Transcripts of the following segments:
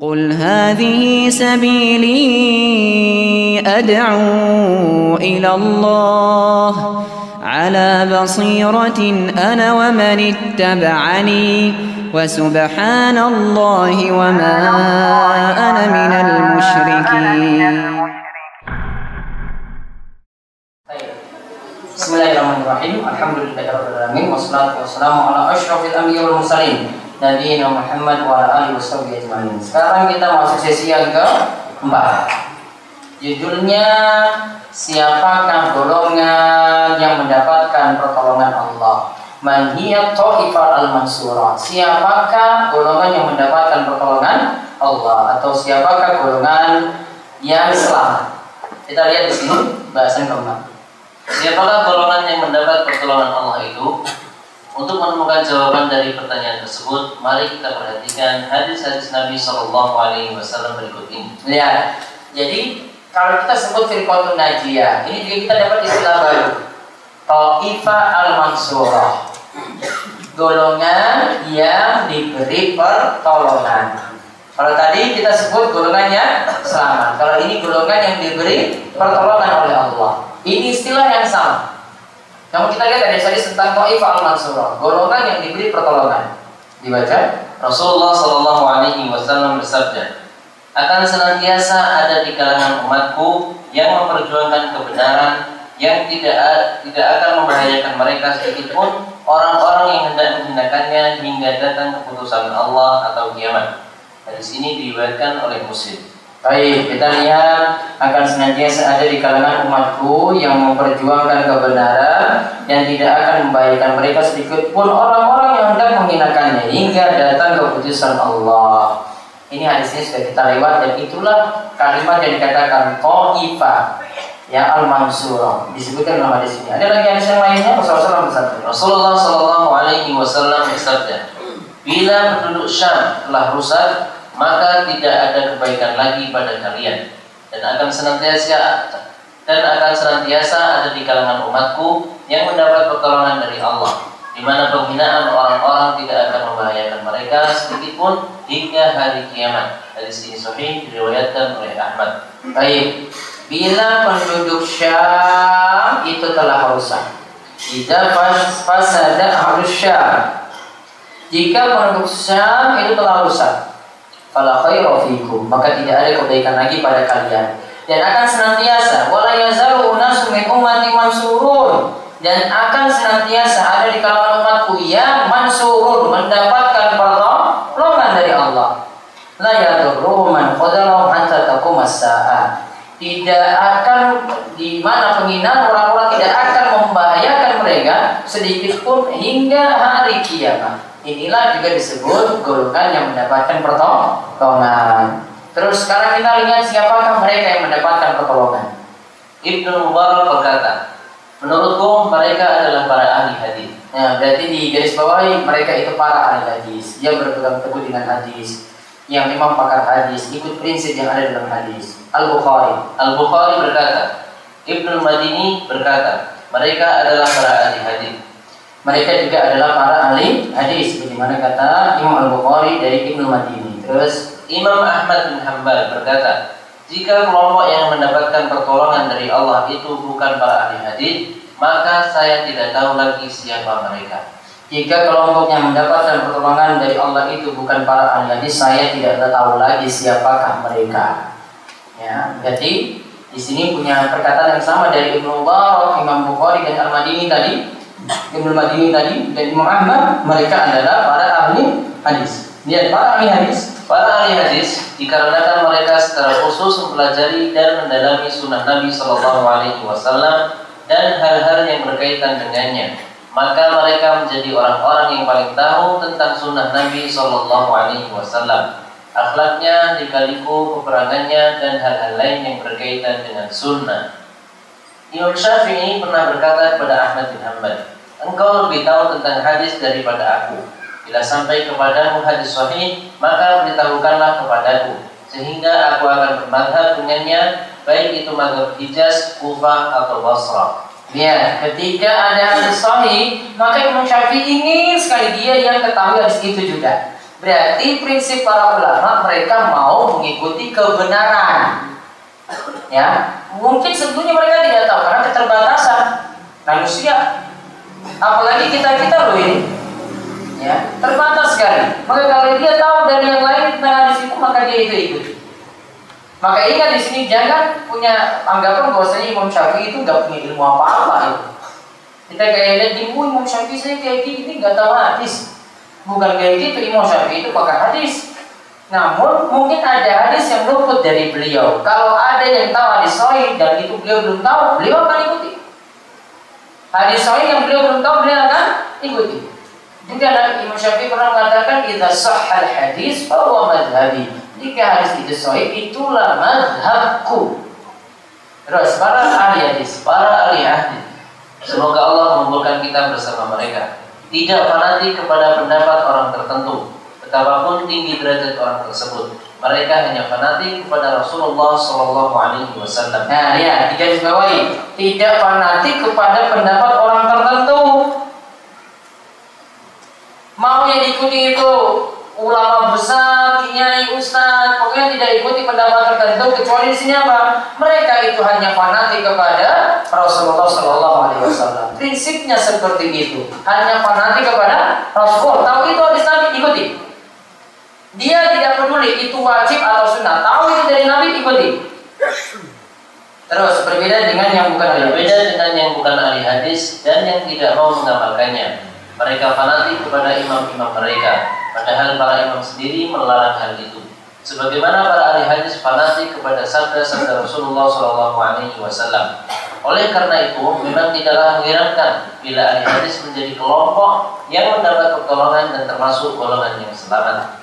قل هذه سبيلي أدعو إلى الله على بصيرة أنا ومن اتبعني وسبحان الله وما أنا من المشركين. بسم الله الرحمن الرحيم. الحمد لله رب العالمين والصلاة والسلام على أشرف الأنبياء والمرسلين Nabi Muhammad wa alihi wasallam. Sekarang kita masuk sesi yang ke keempat. Judulnya Siapakah golongan yang mendapatkan pertolongan Allah? Man hiya al mansura. Siapakah golongan yang mendapatkan pertolongan Allah atau siapakah golongan yang selamat? Kita lihat di sini bahasan keempat. Siapakah golongan yang mendapat pertolongan Allah itu? Untuk menemukan jawaban dari pertanyaan tersebut, mari kita perhatikan hadis-hadis Nabi Shallallahu Alaihi Wasallam berikut ini. Ya, jadi kalau kita sebut firqatun najiyah, ini juga kita dapat istilah baru. Ta'ifa al-mansurah. Golongan yang diberi pertolongan. Kalau tadi kita sebut golongannya selamat. Kalau ini golongan yang diberi pertolongan oleh Allah. Ini istilah yang sama. Namun kita lihat ada hadis tentang Ta'ifa al-mansurah, golongan yang diberi pertolongan. Dibaca. Rasulullah Shallallahu Alaihi Wasallam bersabda, akan senantiasa ada di kalangan umatku yang memperjuangkan kebenaran yang tidak tidak akan membahayakan mereka sedikit pun orang-orang yang hendak menggunakannya hingga datang keputusan Allah atau kiamat. Hadis ini diriwayatkan oleh Muslim. Baik, kita lihat akan senantiasa ada di kalangan umatku yang memperjuangkan kebenaran yang tidak akan membahayakan mereka sedikit pun orang-orang yang hendak menghinakannya hingga datang keputusan Allah. Ini hadisnya sudah kita lewat dan itulah kalimat yang dikatakan Ta'ifa ya al-mansurah disebutkan dalam hadis ini. Ada lagi hadis yang lainnya Rasulullah bersabda. Rasulullah Shallallahu Alaihi Wasallam bersabda, bila penduduk Syam telah rusak, maka tidak ada kebaikan lagi pada kalian dan akan senantiasa dan akan senantiasa ada di kalangan umatku yang mendapat pertolongan dari Allah di mana penghinaan orang-orang tidak akan membahayakan mereka sedikit pun hingga hari kiamat. Hadis ini sahih diriwayatkan oleh Ahmad. Baik, bila penduduk Syam itu telah rusak, jika fasada harus Syam, jika penduduk Syam itu telah rusak, fala khaira fikum maka tidak ada kebaikan lagi pada kalian. Dan akan senantiasa wala yazalu unasu min ummati mansurun. Dan akan senantiasa ada di kalangan umatku yang mansurun mendapatkan pertolongan dari Allah. La yadurruhum man qadalahu hatta as-sa'a tidak akan di mana penghinaan orang-orang tidak akan membahayakan mereka sedikit pun hingga hari kiamat Inilah juga disebut golongan yang mendapatkan pertolongan. Terus sekarang kita lihat siapakah mereka yang mendapatkan pertolongan. Ibnu Mubarak berkata, menurutku mereka adalah para ahli hadis. Nah, berarti di garis bawahi mereka itu para ahli hadis yang berpegang teguh dengan hadis, yang memang pakar hadis, ikut prinsip yang ada dalam hadis. Al Bukhari. Al Bukhari berkata, Ibnu Madini berkata, mereka adalah para ahli hadis mereka juga adalah para ahli hadis sebagaimana kata Imam Al-Bukhari dari Ibnu Madini. Terus Imam Ahmad bin Hambal berkata, jika kelompok yang mendapatkan pertolongan dari Allah itu bukan para ahli hadis, maka saya tidak tahu lagi siapa mereka. Jika kelompok yang mendapatkan pertolongan dari Allah itu bukan para ahli hadis, saya tidak tahu lagi siapakah mereka. Ya, berarti di sini punya perkataan yang sama dari Ibnu Mubarak, Imam Bukhari dan Al-Madini tadi Ibnu Madini tadi dan Imam Ahmad mereka adalah para ahli hadis. Lihat para ahli hadis. Para ahli hadis dikarenakan mereka secara khusus mempelajari dan mendalami sunnah Nabi Shallallahu Alaihi Wasallam dan hal-hal yang berkaitan dengannya. Maka mereka menjadi orang-orang yang paling tahu tentang sunnah Nabi Shallallahu Alaihi Wasallam, akhlaknya, dikaliku peperangannya dan hal-hal lain yang berkaitan dengan sunnah. Imam Syafi'i pernah berkata kepada Ahmad bin Hanbal, engkau lebih tahu tentang hadis daripada aku. Bila sampai kepadamu hadis sahih, maka beritahukanlah kepadaku, sehingga aku akan bermadhab dengannya, baik itu madhab Hijaz, Kufah, atau Basra. Ya, ketika ada hadis sahih, maka Imam Syafi'i ingin sekali dia yang ketahui hadis itu juga. Berarti prinsip para ulama mereka mau mengikuti kebenaran. Ya, mungkin sebetulnya mereka tidak tahu karena keterbatasan manusia. Apalagi kita kita loh ini, ya terbatas sekali. Maka kalau dia tahu dari yang lain tengah di situ maka dia itu ikut. Maka ingat di sini jangan punya anggapan bahwasanya Imam Syafi'i itu nggak punya ilmu apa-apa itu. Kita kayak lihat di Imam Syafi'i saya kayak gini nggak tahu hadis. Bukan kayak gitu Imam Syafi'i itu pakai hadis. Namun mungkin ada hadis yang luput dari beliau. Kalau ada yang tahu hadis sahih dan itu beliau belum tahu, beliau akan ikuti. Hadis sahih yang beliau belum tahu, beliau akan ikuti. Jadi Imam Syafi'i pernah mengatakan kita sahal hadis bahwa madhabi. Jika hadis itu sahih, itulah madhabku. Terus para ahli hadis, para ahli hadis. Semoga Allah mengumpulkan kita bersama mereka. Tidak fanatik kepada pendapat orang tertentu betapapun tinggi derajat orang tersebut. Mereka hanya fanatik kepada Rasulullah Shallallahu Alaihi Wasallam. Nah, ya, digaris bawahi. Tidak fanatik kepada pendapat orang tertentu. Mau yang diikuti itu ulama besar, kiai, ustaz, pokoknya tidak ikuti pendapat tertentu kecuali di sini apa? Mereka itu hanya fanatik kepada Rasulullah Shallallahu Alaihi Wasallam. Prinsipnya seperti itu. Hanya fanatik kepada Rasulullah. Tahu itu hadis Nabi ikuti. Dia tidak peduli itu wajib atau sunnah. Tahu itu dari Nabi ikuti. Terus berbeda dengan yang bukan ahli Berbeda dengan yang bukan ahli hadis dan yang tidak mau mengamalkannya. Mereka fanatik kepada imam-imam mereka, padahal para imam sendiri melarang hal itu. Sebagaimana para ahli hadis fanatik kepada sabda-sabda Rasulullah Shallallahu Alaihi Wasallam. Oleh karena itu, memang tidaklah mengherankan bila ahli hadis menjadi kelompok yang mendapat pertolongan dan termasuk golongan yang selamat.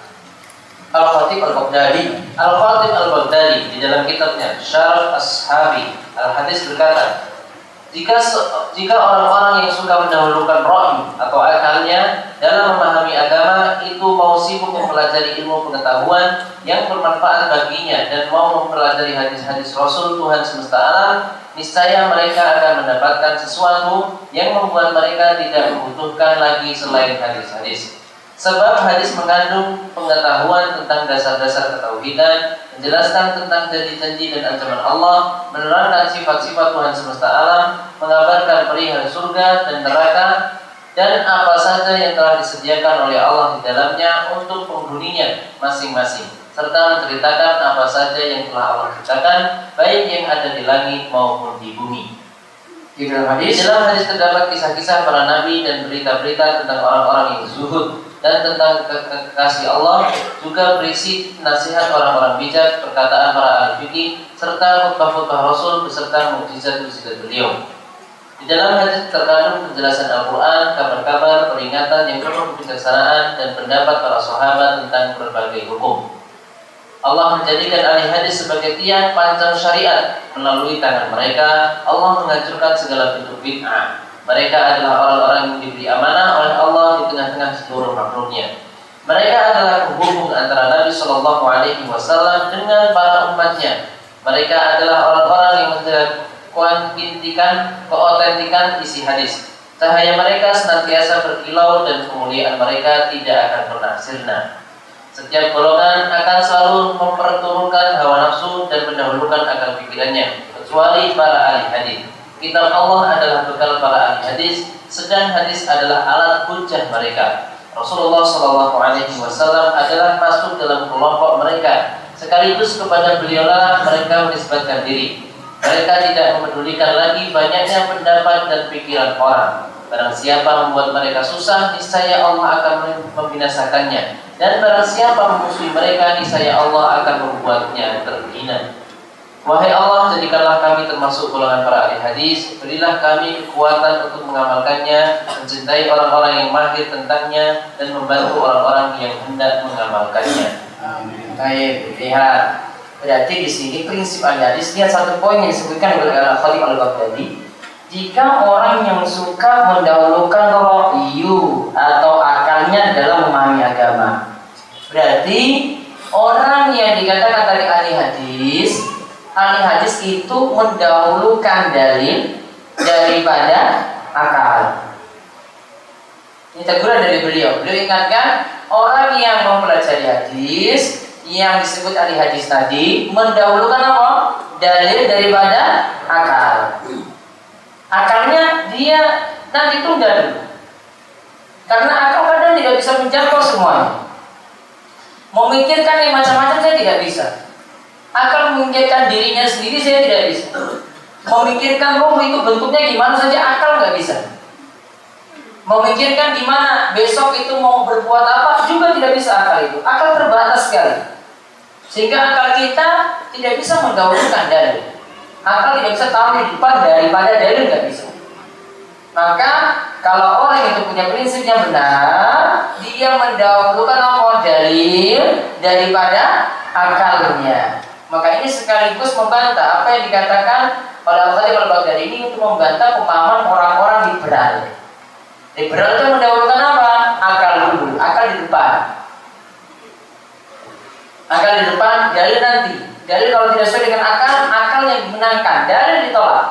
Al-Khatib Al-Baghdadi Al-Khatib Al-Baghdadi di dalam kitabnya Syarah Ashabi Al-Hadis berkata jika jika orang-orang yang suka mendahulukan roh atau akalnya dalam memahami agama itu mau sibuk mempelajari ilmu pengetahuan yang bermanfaat baginya dan mau mempelajari hadis-hadis Rasul Tuhan semesta alam, niscaya mereka akan mendapatkan sesuatu yang membuat mereka tidak membutuhkan lagi selain hadis-hadis. Sebab hadis mengandung pengetahuan tentang dasar-dasar ketauhidan, menjelaskan tentang janji-janji dan ancaman Allah, menerangkan sifat-sifat Tuhan semesta alam, mengabarkan perihal surga dan neraka, dan apa saja yang telah disediakan oleh Allah di dalamnya untuk penghuninya masing-masing, serta menceritakan apa saja yang telah Allah ciptakan, baik yang ada di langit maupun di bumi. Di dalam hadis, di dalam hadis terdapat kisah-kisah para nabi dan berita-berita tentang orang-orang yang zuhud, dan tentang kekasih Allah juga berisi nasihat orang-orang bijak, perkataan para ahli fikih serta khutbah-khutbah Rasul beserta mukjizat-mukjizat beliau. Di dalam hadis terkandung penjelasan Al-Quran, kabar-kabar, peringatan yang penuh kebijaksanaan dan pendapat para sahabat tentang berbagai hukum. Allah menjadikan ahli hadis sebagai tiang panjang syariat melalui tangan mereka. Allah menghancurkan segala bentuk bid'ah mereka adalah orang-orang yang diberi amanah oleh Allah di tengah-tengah seluruh makhluknya. Mereka adalah penghubung antara Nabi Shallallahu Alaihi Wasallam dengan para umatnya. Mereka adalah orang-orang yang menkuantikan keotentikan isi hadis. Cahaya mereka senantiasa berkilau dan kemuliaan mereka tidak akan pernah sirna. Setiap golongan akan selalu memperturunkan hawa nafsu dan mendahulukan akal pikirannya, kecuali para ahli hadis. Kitab Allah adalah bekal para ahli hadis, sedang hadis adalah alat hujah mereka. Rasulullah Shallallahu Alaihi Wasallam adalah masuk dalam kelompok mereka. Sekaligus kepada beliaulah mereka menisbatkan diri. Mereka tidak memedulikan lagi banyaknya pendapat dan pikiran orang. Barang siapa membuat mereka susah, niscaya Allah akan membinasakannya. Dan barang siapa memusuhi mereka, niscaya Allah akan membuatnya terhina. Wahai Allah, jadikanlah kami termasuk golongan para ahli hadis. Berilah kami kekuatan untuk mengamalkannya, mencintai orang-orang yang mahir tentangnya, dan membantu orang-orang yang hendak mengamalkannya. Amin. Baik, lihat. Berarti di sini prinsip ahli hadis lihat satu poin yang disebutkan oleh Al Khalif Al Baghdadi. Jika orang yang suka mendahulukan rohyu atau akalnya dalam memahami agama, berarti orang yang dikatakan tadi ahli hadis ahli hadis itu mendahulukan dalil daripada akal. Ini teguran dari beliau. Beliau ingatkan orang yang mempelajari hadis yang disebut ahli hadis tadi mendahulukan apa? Dalil daripada akal. Akalnya dia nanti tunda dulu. Karena akal kadang tidak bisa menjangkau semuanya. Memikirkan yang macam-macam saya tidak bisa. Akal memikirkan dirinya sendiri saya tidak bisa. Memikirkan roh itu bentuknya gimana saja akal nggak bisa. Memikirkan gimana besok itu mau berbuat apa juga tidak bisa akal itu. Akal terbatas sekali. Sehingga akal kita tidak bisa mendahulukan dalil. Akal tidak bisa tahu depan daripada dalil nggak bisa. Maka kalau orang itu punya prinsip yang benar, dia mendahulukan apa dalil daripada akalnya. Maka ini sekaligus membantah apa yang dikatakan oleh Al-Khatib al-Baghdadi ini untuk membantah pemahaman orang-orang liberal. Liberal itu mendahulukan apa? Akal dulu, akal di depan. Akal di depan, dalil nanti. Dalil kalau tidak sesuai dengan akal, akal yang dimenangkan, dalil ditolak.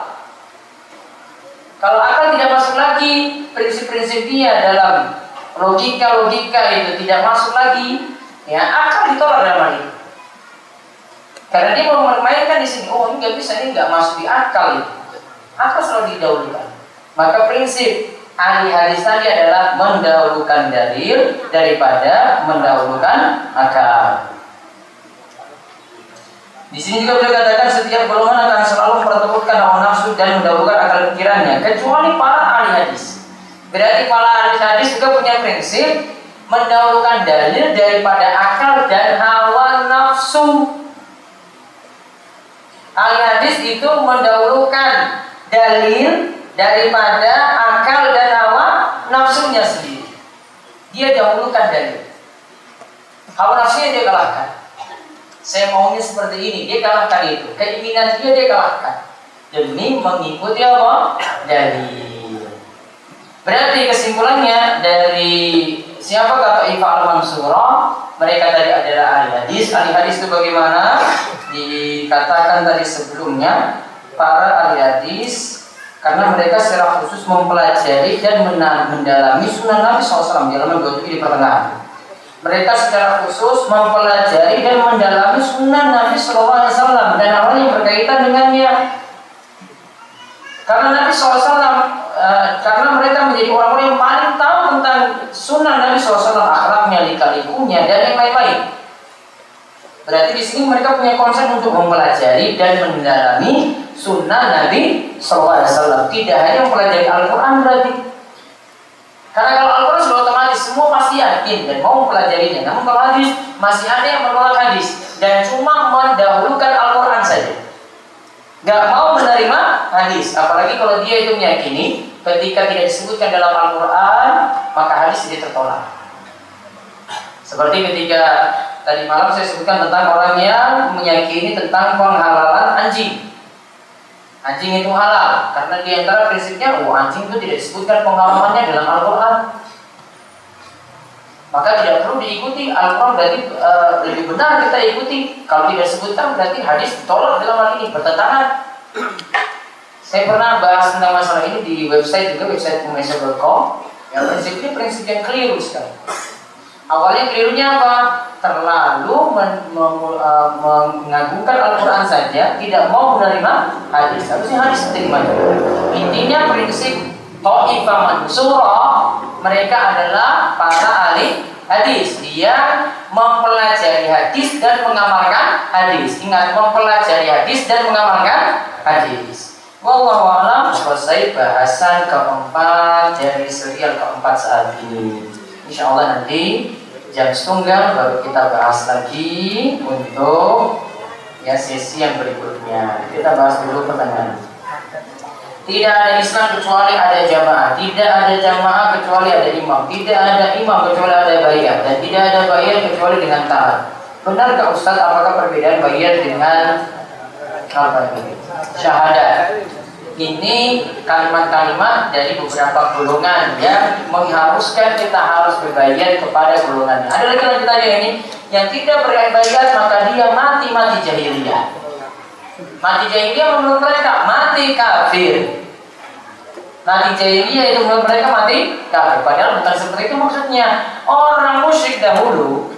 Kalau akal tidak masuk lagi, prinsip-prinsip dia dalam logika-logika itu tidak masuk lagi, ya akal ditolak dalam hal itu. Karena dia mau memainkan di sini, oh ini nggak bisa, ini nggak masuk di akal itu. Akal selalu didahulukan. Maka prinsip ahli hadis tadi adalah mendahulukan dalil daripada mendahulukan akal. Di sini juga beliau katakan setiap golongan akan selalu mempertemukan hawa nafsu dan mendahulukan akal pikirannya, kecuali para ahli hadis. Berarti para ahli hadis juga punya prinsip mendahulukan dalil daripada akal dan hawa nafsu. Ahli hadis itu mendahulukan dalil daripada akal dan hawa nafsunya sendiri. Dia dahulukan dalil. Hawa nafsunya dia kalahkan saya maunya seperti ini dia kalahkan itu keinginan dia dia kalahkan demi mengikuti apa dari berarti kesimpulannya dari siapa kata Ifa al Mansurah mereka tadi adalah ahli hadis. Ahli hadis itu bagaimana? Dikatakan tadi sebelumnya para ahli hadis karena mereka secara khusus mempelajari dan mendalami sunnah Nabi SAW halaman 27 di pertengahan. Mereka secara khusus mempelajari dan mendalami sunnah Nabi Wasallam dan hal yang berkaitan dengannya. Karena Nabi SAW, eh, karena mereka menjadi orang-orang yang paling tahu tentang sunnah Nabi SAW, akhlaknya, lika-likunya, dan yang lain-lain. Berarti di sini mereka punya konsep untuk mempelajari dan mendalami sunnah Nabi SAW. Tidak hanya mempelajari Al-Quran berarti. Karena kalau Al-Quran sudah semua pasti yakin dan mau mempelajarinya. Namun kalau hadis masih ada yang menolak hadis dan cuma mendahulukan Al-Quran saja. Gak mau menerima hadis, apalagi kalau dia itu meyakini ketika tidak disebutkan dalam Al-Quran maka hadis tidak tertolak. Seperti ketika tadi malam saya sebutkan tentang orang yang meyakini tentang penghalalan anjing. Anjing itu halal karena di antara prinsipnya, oh anjing itu tidak disebutkan penghalalannya dalam Al-Quran maka tidak perlu diikuti Al-Quran berarti e, lebih benar kita ikuti kalau tidak sebutkan berarti hadis ditolak dalam hal ini bertentangan saya pernah bahas tentang masalah ini di website juga website pemesa.com yang prinsip ini prinsip yang keliru sekali. Awalnya kelirunya apa? Terlalu men, men, uh, mengagungkan Al-Quran saja tidak mau menerima hadis. Harusnya hadis terima. Intinya prinsip Ta'ifah Mansurah mereka adalah para ahli hadis. Yang mempelajari hadis dan mengamalkan hadis. Ingat mempelajari hadis dan mengamalkan hadis. Wallahu a'lam selesai bahasan keempat dari serial keempat saat ini. Insya Allah nanti jam setengah baru kita bahas lagi untuk ya sesi yang berikutnya. Kita bahas dulu pertanyaan. Tidak ada Islam kecuali ada jamaah. Tidak ada jamaah kecuali ada imam. Tidak ada imam kecuali ada bayar. Dan tidak ada bayar kecuali dengan taat. Benarkah Ustaz apakah perbedaan bayar dengan Syahadat. Ini kalimat-kalimat dari beberapa golongan yang mengharuskan kita harus berbayar kepada golongannya. Ada lagi yang tanya ini yang tidak berbayar maka dia mati mati jahiliyah. Mati jahiliyah menurut mereka mati kafir. Mati jahiliyah itu menurut mereka mati kafir. Padahal bukan seperti itu maksudnya. Orang musyrik dahulu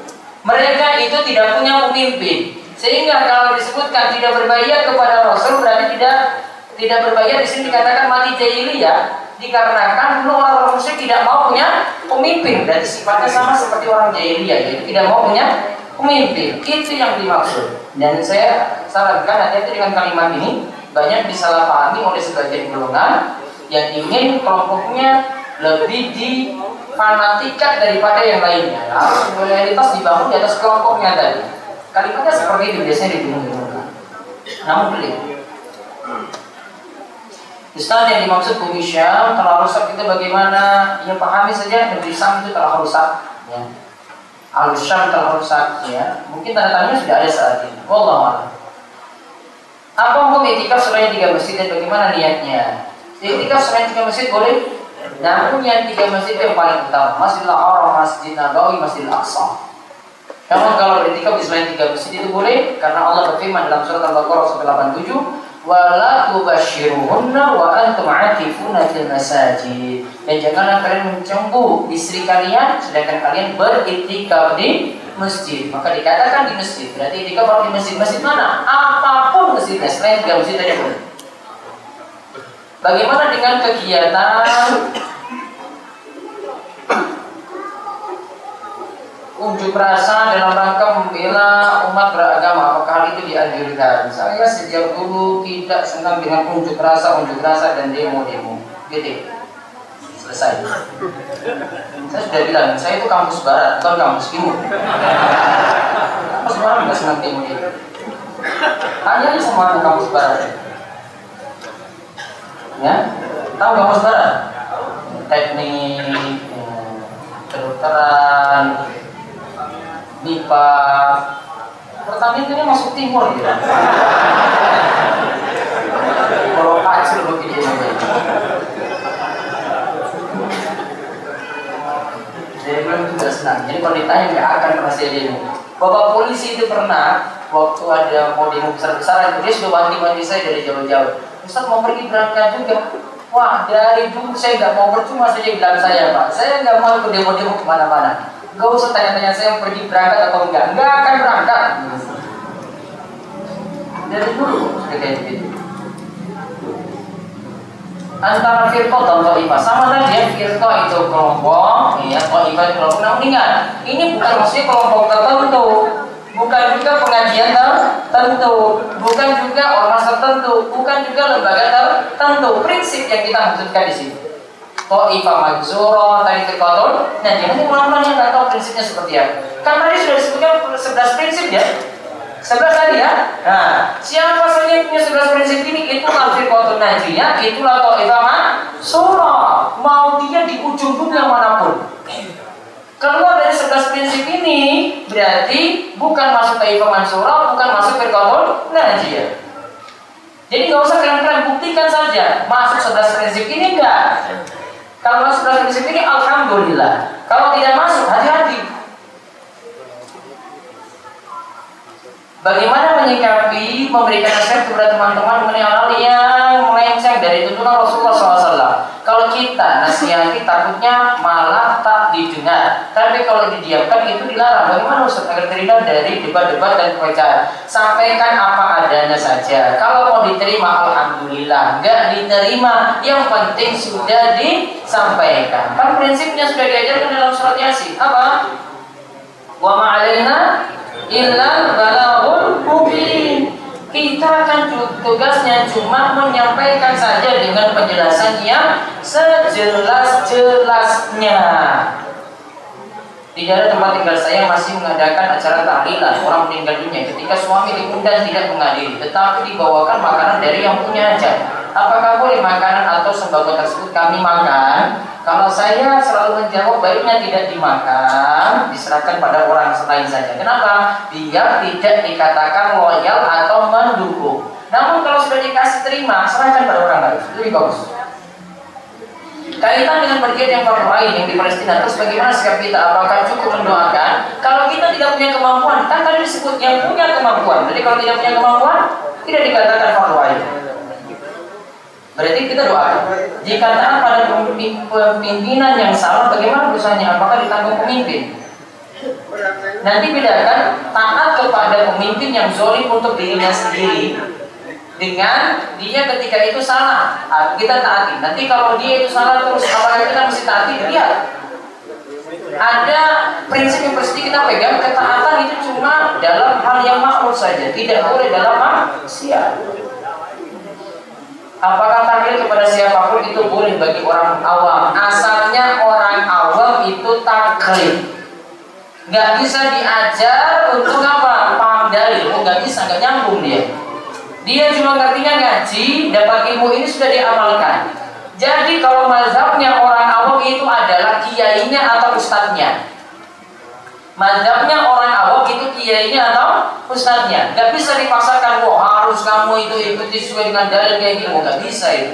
mereka itu tidak punya pemimpin. Sehingga kalau disebutkan tidak berbayar kepada Rasul berarti tidak tidak berbayar. Di sini dikatakan mati jahiliyah dikarenakan dulu orang musyrik tidak mau punya pemimpin. Dan sifatnya sama seperti orang jahiliyah yaitu tidak mau punya pemimpin. Itu yang dimaksud. Dan saya sarankan hati-hati dengan kalimat ini. Banyak disalahpahami oleh sebagian golongan yang ingin kelompoknya lebih difanatikan daripada yang lainnya. Nah, loyalitas dibangun di atas kelompoknya tadi. Kalimatnya seperti itu biasanya dibingung-bingungkan. Namun beliau Ustaz yang dimaksud bumi Syam telah rusak itu bagaimana? Ya pahami saja negeri Syam itu telah rusak. Ya. Al Syam telah rusak. Ya. Mungkin tanda tanya sudah ada saat ini. Wallahu Apa hukum itikaf selain tiga masjid dan bagaimana niatnya? Itikaf selain tiga masjid boleh, namun yang tiga masjid itu yang paling utama Masjidil Haram, Masjid Nabawi, Masjidil Aqsa Namun kalau beritikaf di selain tiga masjid itu boleh Karena Allah berfirman dalam surat Al-Baqarah 87 wala tubashiruhunna wa antum akifuna fil masajid. Dan janganlah kalian mencembu istri kalian sedangkan kalian beritikaf di masjid. Maka dikatakan di masjid berarti itikaf di masjid. Masjid mana? Apa pun masjidnya selain tiga masjid tadi boleh. Bagaimana dengan kegiatan unjuk rasa dalam rangka membela umat beragama? Apakah itu dianjurkan? Saya sejak dulu tidak senang dengan unjuk rasa, unjuk rasa dan demo-demo. Gitu. Selesai. Saya sudah bilang, saya itu kampus barat, bukan kampus timur. Kampus barat nggak senang demo-demo. Hanya sama kampus barat ya tahu mas Barat teknik kedokteran MIPA pertanian ini masuk timur gitu kalau kacil begini jadi belum juga senang jadi kalau ditanya nggak akan saya demo bapak polisi itu pernah waktu ada mau demo besar-besaran dia sudah wanti-wanti saya dari jauh-jauh Ustaz mau pergi berangkat juga. Wah, dari dulu saya nggak mau percuma saja bilang saya, Pak. Saya nggak mau ikut demo-demo ke mana-mana. Gak usah tanya-tanya saya pergi berangkat atau enggak. Enggak akan berangkat. Dari dulu sudah kayak begitu. Antara firqah dan ta'ifah sama tadi ya firqah itu kelompok, ya ta'ifah itu kelompok. Namun ingat, ini bukan maksudnya kelompok tertentu bukan juga pengajian tertentu, bukan juga ormas tertentu, bukan juga lembaga tertentu. Prinsip yang kita maksudkan di sini. Ta'ifah Mansuro, tadi terkotor. Nah, jangan teman-teman yang nggak tahu prinsipnya seperti apa. Kan tadi sudah disebutkan 11 prinsip ya. 11 tadi ya. Nah, siapa saja yang punya 11 prinsip ini itu Firqatul Najiyah, itulah Ta'ifah Mansuro. Mau dia di ujung dunia mana pun. Keluar dari sebelas prinsip ini berarti bukan masuk Taifah Mansura, bukan masuk Firqatul Najiyah. Jadi nggak usah kalian-kalian buktikan saja masuk sebelas prinsip ini enggak. Kalau masuk sebelas prinsip ini alhamdulillah. Kalau tidak masuk hati-hati. Bagaimana menyikapi memberikan nasihat kepada teman-teman mengenai yang melenceng dari tuntunan Rasulullah SAW? Kalau kita nasihati takutnya malah tak didengar. Tapi kalau didiamkan itu dilarang. Bagaimana Ustaz agar terhindar dari debat-debat dan perpecahan? Sampaikan apa adanya saja. Kalau mau diterima alhamdulillah. Enggak diterima, yang penting sudah disampaikan. Kan prinsipnya sudah diajarkan dalam surat Yasin. Apa? Wa ma'alaina illa balaghul mubin kita akan tugasnya cuma menyampaikan saja dengan penjelasan yang sejelas-jelasnya. Di daerah tempat tinggal saya masih mengadakan acara tahlilan orang meninggal dunia ketika suami diundang tidak menghadiri, tetapi dibawakan makanan dari yang punya aja. Apakah boleh makanan atau sembako tersebut kami makan? Kalau saya selalu menjawab baiknya tidak dimakan, diserahkan pada orang lain saja. Kenapa? Biar tidak dikatakan loyal atau mendukung. Namun kalau sudah dikasih terima, serahkan pada orang lain. Lebih bagus. Kaitan dengan pergian yang fardu lain yang di Palestina, terus bagaimana sikap kita? Apakah cukup mendoakan? Kalau kita tidak punya kemampuan, kan tadi disebut yang punya kemampuan. Jadi kalau tidak punya kemampuan, tidak dikatakan fardu lain. Berarti kita doa. Jika taat pada pimpinan yang salah, bagaimana dosanya? Apakah ditanggung pemimpin? Nanti bedakan taat kepada pemimpin yang zolim untuk dirinya sendiri dengan dia ketika itu salah ah, kita taati nanti kalau dia itu salah terus apakah kita mesti taati lihat ada prinsip yang pasti kita pegang ketaatan itu cuma dalam hal yang makhluk saja tidak boleh dalam maksiat Apakah taklid kepada siapa pun itu boleh bagi orang awam? Asalnya orang awam itu taklid. Nggak bisa diajar untuk apa? Paham. Oh, nggak bisa, nggak nyambung dia. Dia cuma ngertinya ngaji, dapat ilmu ini sudah diamalkan. Jadi kalau mazhabnya orang awam itu adalah kiainya atau ustadznya. Mazhabnya orang awam itu kiainya atau ustadznya. Gak bisa dipaksakan, wah harus kamu itu ikuti sesuai dengan dalil kayak gini. Gak bisa itu.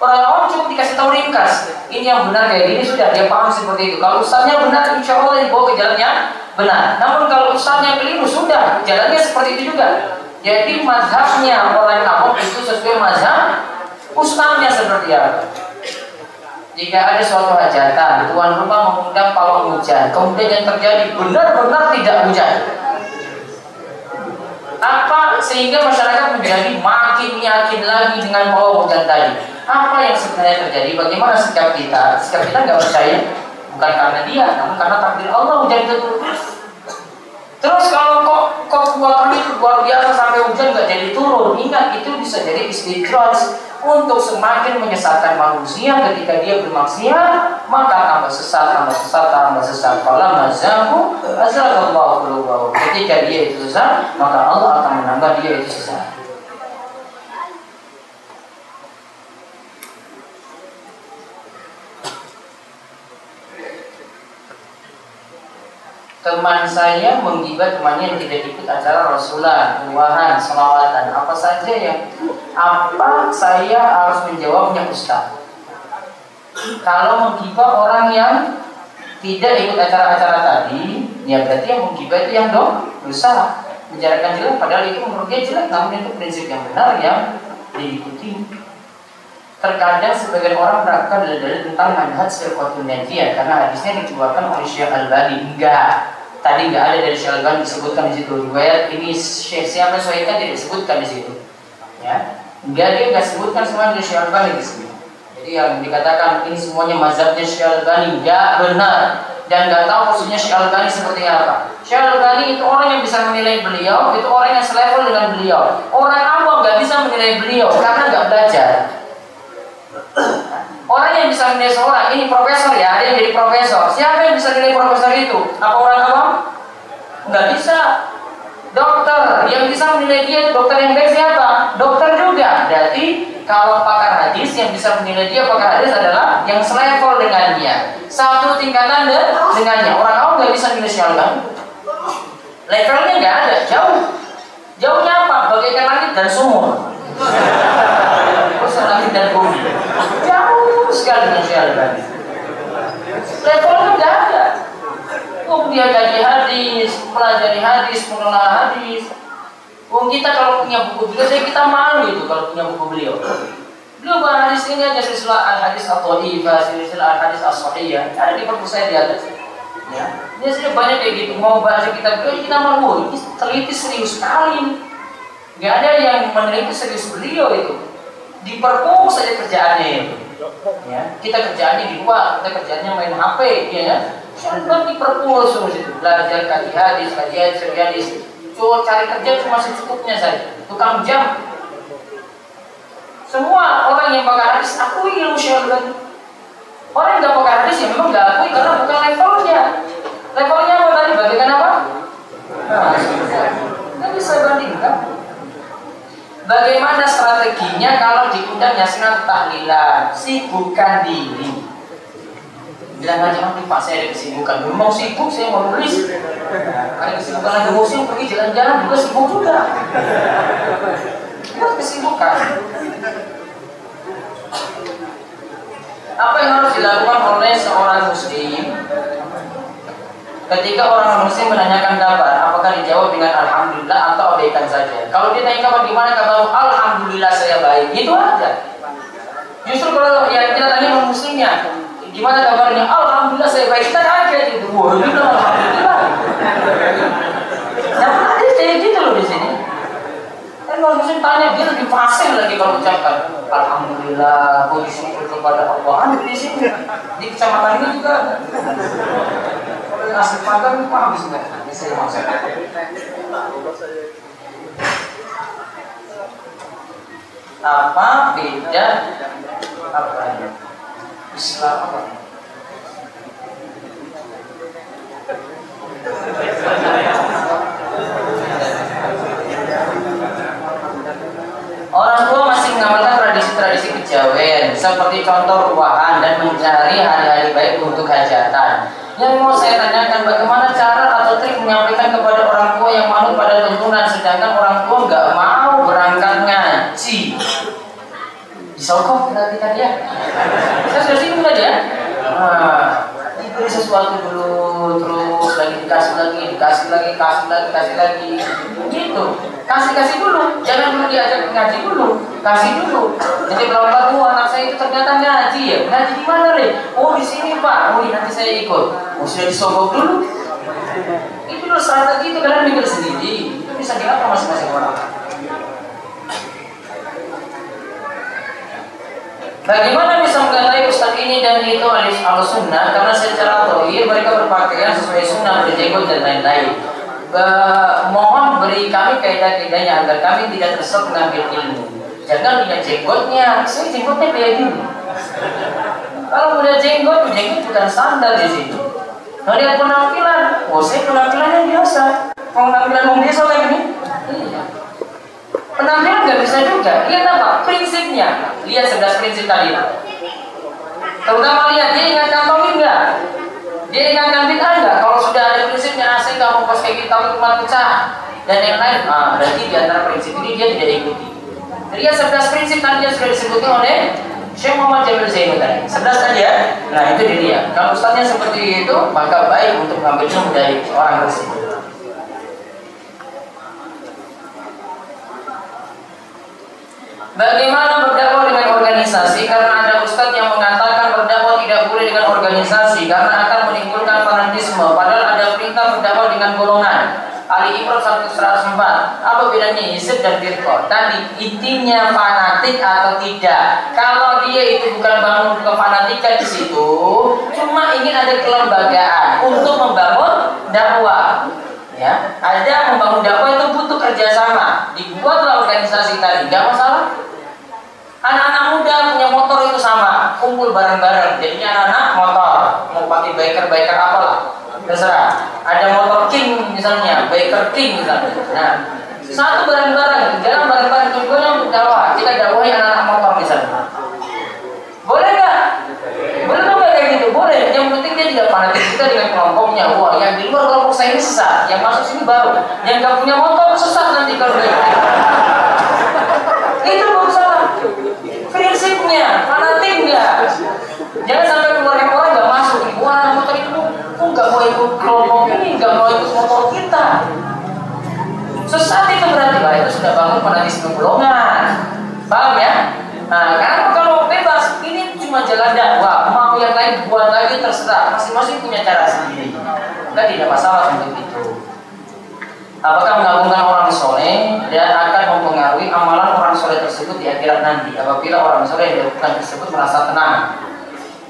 Orang awam cukup dikasih tahu ringkas. Ini yang benar kayak gini sudah dia paham seperti itu. Kalau ustadznya benar, insya Allah dibawa ke jalannya benar. Namun kalau ustadznya keliru sudah jalannya seperti itu juga. Jadi mazhabnya orang awam itu sesuai mazhab ustaznya seperti apa. Jika ada suatu hajatan, tuan rumah mengundang pawang hujan, kemudian yang terjadi benar-benar tidak hujan. Apa sehingga masyarakat menjadi makin yakin lagi dengan pawang hujan tadi? Apa yang sebenarnya terjadi? Bagaimana sikap kita? Sikap kita nggak percaya, bukan karena dia, namun karena takdir Allah hujan itu. Terus kalau kok kekuatan itu luar biasa sampai hujan nggak jadi turun, ingat itu bisa jadi istidraj untuk semakin menyesatkan manusia ketika dia bermaksiat, maka tambah sesat, tambah sesat, tambah sesat. Kalau mazahu, azallahu Ketika dia itu sesat, maka Allah akan menambah dia itu sesat. Teman saya menggibat temannya yang tidak ikut acara Rasulullah, ruahan, selawatan, apa saja yang apa saya harus menjawabnya Ustaz? Kalau menggibah orang yang tidak ikut acara-acara tadi, ya berarti yang menggibah itu yang dong dosa. Menjarakan jelek padahal itu menurut dia jelek, namun itu prinsip yang benar yang diikuti. Terkadang sebagian orang meragukan dalil-dalil tentang manhaj firqatul najiyah karena hadisnya dikeluarkan oleh Syekh Al-Bani. Enggak, tadi nggak ada dari Syalban disebutkan di situ. Riwayat ini siapa Sohika tidak disebutkan di situ. Ya. Enggak dia nggak sebutkan semua dari Syalban di sini jadi yang dikatakan ini semuanya mazhabnya Syalbani nggak benar. Dan nggak tahu posisinya Syalbani seperti apa. Syalbani itu orang yang bisa menilai beliau itu orang yang selevel dengan beliau. Orang awam nggak bisa menilai beliau karena nggak belajar Orang yang bisa menilai seorang ini profesor ya, ada yang jadi profesor. Siapa yang bisa menilai profesor itu? Apa orang awam? Enggak bisa. Dokter yang bisa menilai dia dokter yang baik siapa? Dokter juga. Berarti kalau pakar hadis yang bisa menilai dia pakar hadis adalah yang selevel dengannya, satu tingkatan dengannya. Orang awam nggak bisa menilai siapa. Levelnya nggak ada, jauh. Jauhnya apa? Bagaikan langit dan sumur. Terus langit dan bumi. Jauh sekali dengan Syalban. Levelnya nggak ada. Oh dia kaji hadis, pelajari hadis, mengenal hadis. Oh kita kalau punya buku beliau, saya kita malu itu kalau punya buku beliau. Beliau bukan hadis ini aja silsilah al hadis atau iba, silsilah al hadis as sahihah ada di perpus saya di atas. Ya, dia sudah banyak kayak gitu. Mau baca kitab beliau kita malu, ini teliti serius sekali. Gak ada yang meneliti serius beliau itu. Di perpus saja kerjaannya itu ya kita kerjaannya di luar kita kerjaannya main HP ya kan? Syaitan di perpus terus itu belajar kaji hadis kaji hadis kaji hadis. Cuma cari kerja cuma secukupnya saja tukang jam. Semua orang yang pakai hadis akui ilmu syaitan orang yang nggak pakai hadis ya memang nggak akui karena bukan levelnya. Levelnya apa tadi? Bagikan apa nah, nggak bisa bandingkan Bagaimana strateginya kalau diundang yasinan tahlilan? Sibukkan diri. Bilang aja nanti Pak saya ada kesibukan. Belum mau sibuk saya mau nulis. Ada kesibukan lagi musim pergi jalan-jalan juga sibuk juga. Itu kesibukan. Apa yang harus dilakukan oleh seorang muslim Ketika orang muslim menanyakan kabar, apakah dijawab dengan alhamdulillah atau abaikan saja? Kalau dia tanya kabar gimana, kata alhamdulillah saya baik, itu aja. Justru kalau ya kita tanya orang muslimnya, gimana kabarnya? Alhamdulillah saya baik. Kita kaget gitu. Wah, itu alhamdulillah. Yang ada gitu loh di sini. Kan kalau muslim tanya dia lebih fasih lagi kalau ucapkan Alhamdulillah, puji syukur kepada Allah. Ada di sini di kecamatan ini juga ada. Asli Padang paham sebenarnya. Ini saya apa beda apa Islam apa Orang tua masih mengamalkan tradisi-tradisi kejawen seperti contoh ruahan dan mencari hari-hari baik untuk hajatan. Yang mau saya tanyakan bagaimana cara atau trik menyampaikan kepada orang tua yang malu pada tuntunan sedangkan orang tua nggak mau berangkat ngaji. Disokong berarti tadi ya. Saya sudah singgung tadi ya. Nah, diberi sesuatu dulu terus lagi dikasih lagi dikasih lagi kasih lagi kasih lagi. Gitu. Kasih kasih dulu jangan dulu diajak ngaji dulu. Kasih dulu. Jadi pelan tuh anak saya itu ternyata ngaji ya ngaji di mana deh oh di sini pak. Oh nanti saya ikut sudah disogok dulu itu dulu strategi itu kalian mikir sendiri itu bisa dilakukan masing-masing orang Bagaimana bisa mengetahui ustaz ini dan itu alis al sunnah? Karena secara tohir mereka berpakaian sesuai sunnah, berjenggot dan lain-lain. mohon beri kami kaidah-kaidahnya agar kami tidak tersesat mengambil ilmu. Jangan punya jenggotnya, saya jenggotnya kayak gini. Kalau punya jenggot, jenggot bukan standar di sini. Kalau dia penampilan, oh saya penampilannya biasa. Penampilan biasa lagi nih. Iya. Penampilan nggak bisa juga. Lihat apa? Prinsipnya. Lihat sebelas prinsip tadi. Terutama lihat dia ingatkan tauhid nggak? Dia ingatkan bid'ah nggak? Kalau sudah ada prinsipnya asing mau pas kayak gitu tapi cuma pecah dan yang lain, ah berarti di antara prinsip ini dia tidak ikuti. Lihat sebelas prinsip tadi yang sudah disebutkan oleh Syekh Muhammad Jamil Zainul tadi. Sebelas tadi ya. Nah itu dia. Kalau ustaznya seperti itu, maka baik untuk mengambil ilmu dari orang tersebut. Bagaimana berdakwah dengan organisasi? Karena ada ustadz yang mengatakan berdakwah tidak boleh dengan organisasi karena akan menimbulkan fanatisme. Padahal ada perintah berdakwah dengan golongan. Ali Imran 104 Apa bedanya Hizib dan Firqah? Tadi intinya fanatik atau tidak Kalau dia itu bukan bangun kefanatikan di situ Cuma ingin ada kelembagaan Untuk membangun dakwah Ya, ada membangun dakwah itu butuh kerjasama. Dibuatlah organisasi tadi, nggak masalah. Anak-anak muda punya motor itu sama, kumpul bareng-bareng. Jadinya anak-anak motor, mau pakai biker biker apalah, terserah. Ada motor misalnya, biker king misalnya. Nah, satu bareng-bareng, jangan bareng-bareng tujuannya untuk dakwah. Kita dakwahi anak-anak motor misalnya. Boleh nggak? Boleh nggak kayak gitu? Boleh. Yang penting dia tidak fanatik kita dengan kelompoknya. Wah, yang di luar kelompok saya ini sesat, yang masuk sini baru. Yang nggak punya motor sesat nanti kalau dia. Itu prinsipnya fanatik enggak jangan sampai keluarga orang nggak masuk wah motor itu nggak mau ikut kelompok ini nggak mau ikut kita sesat itu berarti lah itu sudah bangun fanatisme golongan paham ya? Nah karena kalau bebas ini cuma jalan dakwah mau yang lain buat lagi terserah. Masing-masing punya cara sendiri. Enggak tidak masalah untuk itu. Apakah menggabungkan orang soleh? Dan akan mempengaruhi amalan orang soleh tersebut di akhirat nanti. Apabila orang soleh yang dilakukan tersebut merasa tenang.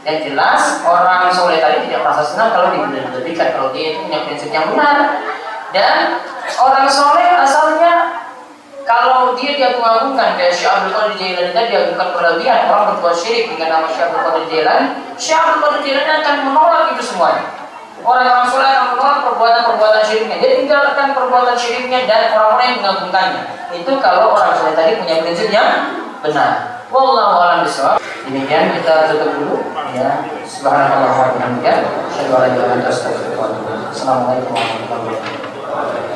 Yang jelas orang soleh tadi tidak merasa senang kalau diberikan kalau dia itu punya prinsip yang benar. Dan orang soleh asalnya kalau dia diagung-agungkan kayak Syekh Abdul Qadir Jailani tadi diagungkan berlebihan orang berbuat syirik dengan nama Syekh Abdul Qadir Jailani Syekh Abdul Qadir akan menolak itu semuanya orang-orang soleh akan menolak perbuatan-perbuatan syiriknya. Dia tinggalkan perbuatan syiriknya dan orang-orang yang mengagungkannya. Itu kalau orang soleh tadi punya prinsip yang benar. Wallahu a'lam bishawab. Demikian kita tutup dulu ya. Subhanallah wa bihamdika. Assalamualaikum warahmatullahi wabarakatuh.